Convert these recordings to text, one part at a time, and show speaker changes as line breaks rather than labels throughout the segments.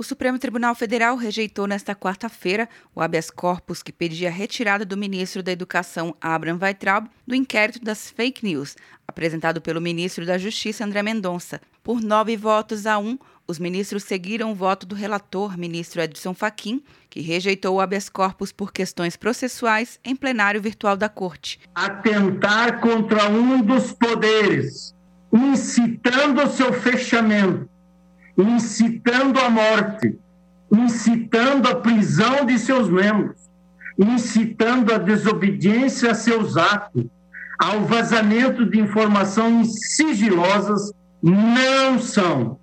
O Supremo Tribunal Federal rejeitou nesta quarta-feira o habeas corpus que pedia a retirada do ministro da Educação, Abraham Weitraub, do inquérito das fake news, apresentado pelo ministro da Justiça, André Mendonça. Por nove votos a um, os ministros seguiram o voto do relator, ministro Edson Fachin, que rejeitou o habeas corpus por questões processuais em plenário virtual da Corte.
Atentar contra um dos poderes, incitando seu fechamento incitando a morte, incitando a prisão de seus membros, incitando a desobediência a seus atos, ao vazamento de informações sigilosas, não são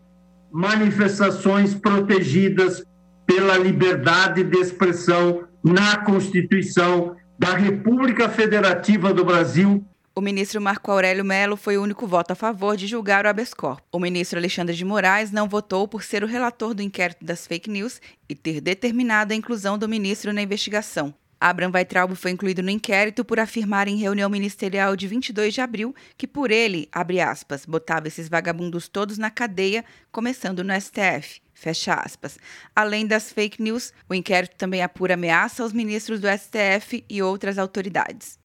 manifestações protegidas pela liberdade de expressão na Constituição da República Federativa do Brasil
o ministro Marco Aurélio Melo foi o único voto a favor de julgar o habeas corpus. O ministro Alexandre de Moraes não votou por ser o relator do inquérito das fake news e ter determinado a inclusão do ministro na investigação. Abraham Weitraub foi incluído no inquérito por afirmar em reunião ministerial de 22 de abril que por ele, abre aspas, botava esses vagabundos todos na cadeia, começando no STF. Fecha aspas. Além das fake news, o inquérito também apura ameaça aos ministros do STF e outras autoridades.